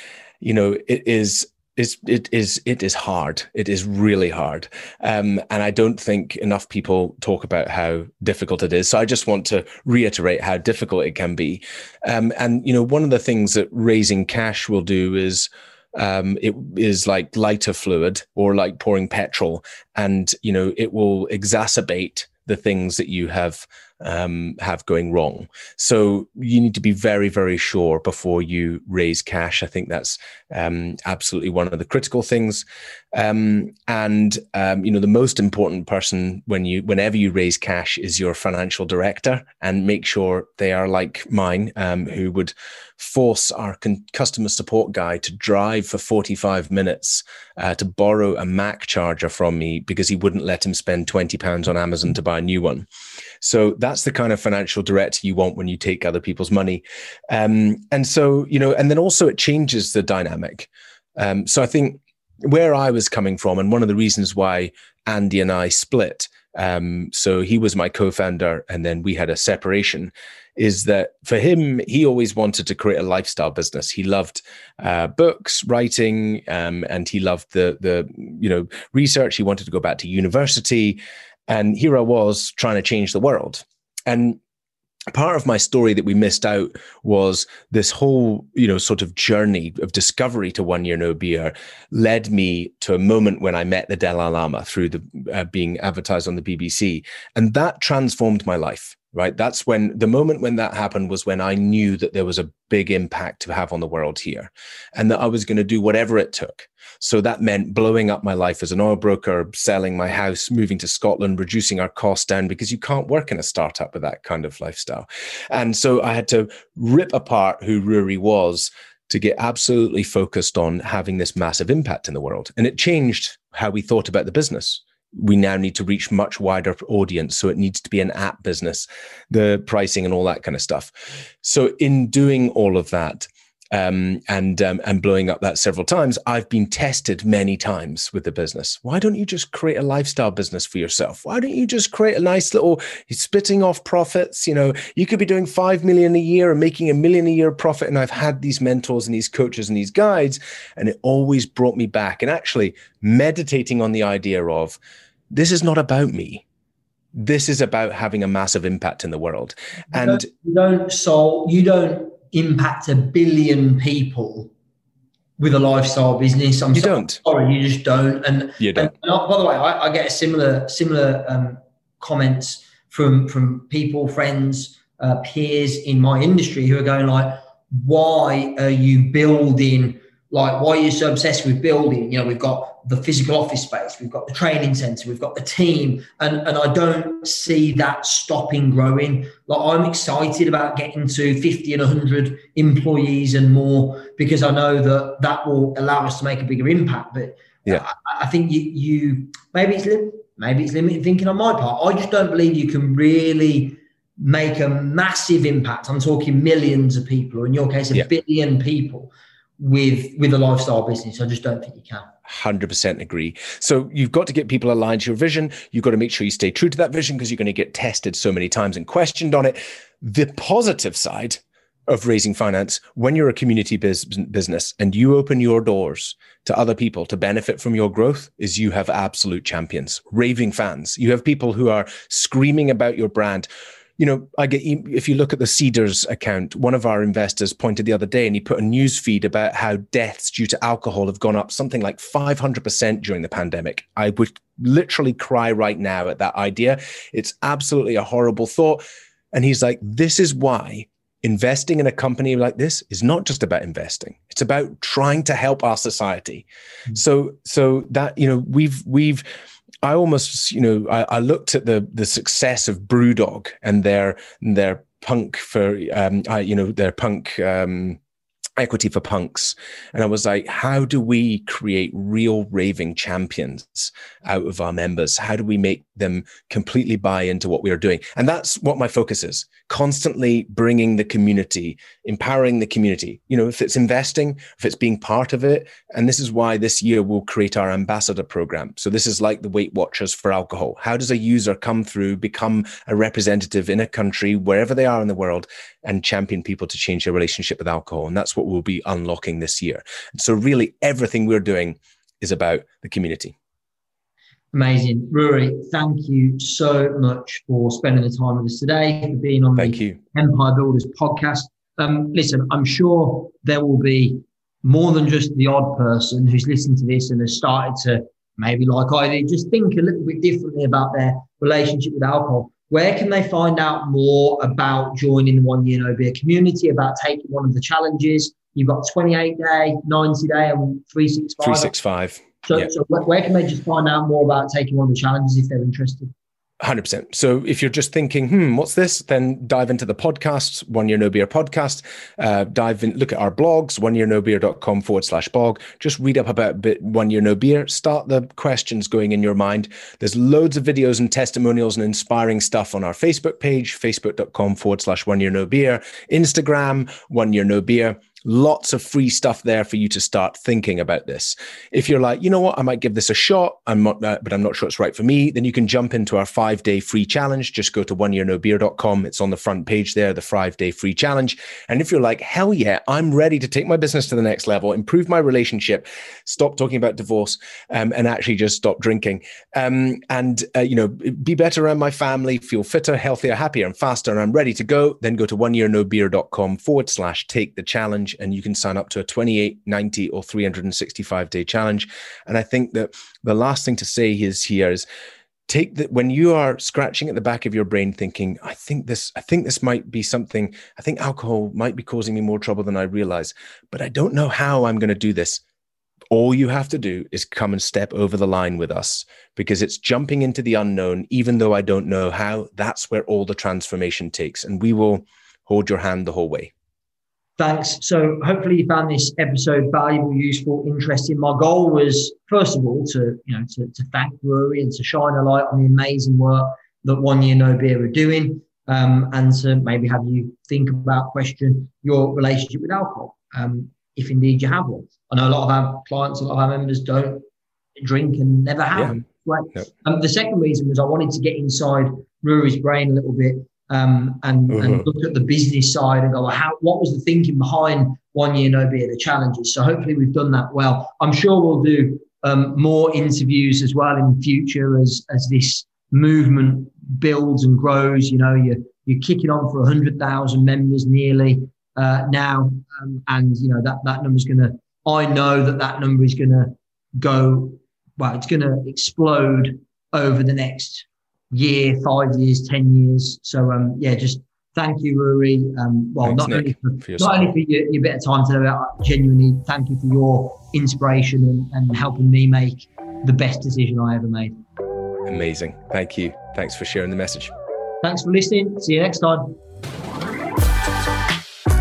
you know it is is it is it is hard. It is really hard. Um, and i don't think enough people talk about how difficult it is. So i just want to reiterate how difficult it can be. Um, and you know one of the things that raising cash will do is um, it is like lighter fluid or like pouring petrol. And you know it will exacerbate the things that you have um, have going wrong. So you need to be very, very sure before you raise cash. I think that's um, absolutely one of the critical things. Um, and um, you know, the most important person when you, whenever you raise cash, is your financial director, and make sure they are like mine, um, who would force our con- customer support guy to drive for 45 minutes uh, to borrow a Mac charger from me because he wouldn't let him spend 20 pounds on Amazon to buy a new one. So that's the kind of financial director you want when you take other people's money. Um, and so, you know, and then also it changes the dynamic. Um, so I think where I was coming from, and one of the reasons why Andy and I split, um, so he was my co founder, and then we had a separation. Is that for him? He always wanted to create a lifestyle business. He loved uh, books, writing, um, and he loved the the you know research. He wanted to go back to university, and here I was trying to change the world. And part of my story that we missed out was this whole you know sort of journey of discovery to one year no beer led me to a moment when i met the dalai lama through the uh, being advertised on the bbc and that transformed my life right? That's when the moment when that happened was when i knew that there was a big impact to have on the world here and that i was going to do whatever it took so that meant blowing up my life as an oil broker, selling my house, moving to Scotland, reducing our costs down because you can't work in a startup with that kind of lifestyle. And so I had to rip apart who Ruari was to get absolutely focused on having this massive impact in the world. And it changed how we thought about the business we now need to reach much wider audience so it needs to be an app business the pricing and all that kind of stuff so in doing all of that um, and um, and blowing up that several times, I've been tested many times with the business. Why don't you just create a lifestyle business for yourself? Why don't you just create a nice little splitting off profits? You know, you could be doing five million a year and making a million a year profit. And I've had these mentors and these coaches and these guides, and it always brought me back and actually meditating on the idea of this is not about me this is about having a massive impact in the world and you don't, you don't solve you don't impact a billion people with a lifestyle business. I'm you sorry, don't. Sorry, you just don't. And, you don't. And, and by the way, I, I, get a similar similar um, comments from from people, friends, uh, peers in my industry who are going like, "Why are you building?" Like why are you so obsessed with building? You know we've got the physical office space we've got the training center we've got the team and and i don't see that stopping growing. Like i'm excited about getting to 50 and 100 employees and more because i know that that will allow us to make a bigger impact but yeah. I, I think you you maybe it's maybe it's limited thinking on my part. I just don't believe you can really make a massive impact. I'm talking millions of people or in your case a yeah. billion people with with a lifestyle business. I just don't think you can. 100% agree. So you've got to get people aligned to your vision. You've got to make sure you stay true to that vision because you're going to get tested so many times and questioned on it. The positive side of raising finance when you're a community biz- business and you open your doors to other people to benefit from your growth is you have absolute champions, raving fans. You have people who are screaming about your brand you know, I get if you look at the Cedars account, one of our investors pointed the other day, and he put a news feed about how deaths due to alcohol have gone up something like 500% during the pandemic. I would literally cry right now at that idea. It's absolutely a horrible thought. And he's like, this is why investing in a company like this is not just about investing it's about trying to help our society mm-hmm. so so that you know we've we've I almost, you know, I, I, looked at the the success of BrewDog and their their punk for, um, I, you know, their punk um, equity for punks. And I was like, how do we create real raving champions out of our members? How do we make them completely buy into what we are doing? And that's what my focus is constantly bringing the community, empowering the community. You know, if it's investing, if it's being part of it. And this is why this year we'll create our ambassador program. So this is like the Weight Watchers for alcohol. How does a user come through, become a representative in a country, wherever they are in the world, and champion people to change their relationship with alcohol? And that's what we'll be unlocking this year. so really everything we're doing is about the community. Amazing. Ruari, thank you so much for spending the time with us today, for being on thank the you. Empire Builders podcast. Um, listen, I'm sure there will be more than just the odd person who's listened to this and has started to maybe like I did, just think a little bit differently about their relationship with alcohol. Where can they find out more about joining the One Year No Beer community, about taking one of the challenges? You've got 28 day, 90 day, and 365. 365. So, yeah. so where can they just find out more about taking of the challenges if they're interested? 100%. So if you're just thinking, hmm, what's this? Then dive into the podcast, One Year No Beer podcast. Uh, dive in, look at our blogs, oneyearnobeer.com forward slash blog. Just read up about bit One Year No Beer. Start the questions going in your mind. There's loads of videos and testimonials and inspiring stuff on our Facebook page, facebook.com forward slash One Year No Beer, Instagram, One Year No Beer lots of free stuff there for you to start thinking about this. If you're like, you know what, I might give this a shot, I'm not, uh, but I'm not sure it's right for me, then you can jump into our five day free challenge. Just go to oneyearnobeer.com. It's on the front page there, the five day free challenge. And if you're like, hell yeah, I'm ready to take my business to the next level, improve my relationship, stop talking about divorce, um, and actually just stop drinking, um, and uh, you know, be better around my family, feel fitter, healthier, happier, and faster, and I'm ready to go, then go to oneyearnobeer.com forward slash take the challenge challenge and you can sign up to a 28 90 or 365 day challenge. And i think that the last thing to say is here is take that when you are scratching at the back of your brain thinking i think this i think this might be something i think alcohol might be causing me more trouble than i realize but i don't know how i'm going to do this. All you have to do is come and step over the line with us because it's jumping into the unknown even though i don't know how that's where all the transformation takes and we will hold your hand the whole way Thanks. So hopefully you found this episode valuable, useful, interesting. My goal was first of all to you know to, to thank Ruari and to shine a light on the amazing work that One Year No Beer are doing, um, and to maybe have you think about, question your relationship with alcohol, um, if indeed you have one. I know a lot of our clients, a lot of our members don't drink and never have. Yeah. Right. Yep. Um, the second reason was I wanted to get inside Ruari's brain a little bit um, and, mm-hmm. and, look at the business side and go, well, how, what was the thinking behind one year no beer, the challenges? So hopefully we've done that well. I'm sure we'll do um, more interviews as well in future as as this movement builds and grows. You know, you're you're kicking on for hundred thousand members nearly uh, now, um, and you know that that number's going to. I know that that number is going to go. Well, it's going to explode over the next year, five years, ten years. So um, yeah, just thank you, Ruari. Um, well, Thanks, not, only for, for not only for your, your bit of time today, but genuinely thank you for your inspiration and, and helping me make the best decision I ever made. Amazing. Thank you. Thanks for sharing the message. Thanks for listening. See you next time.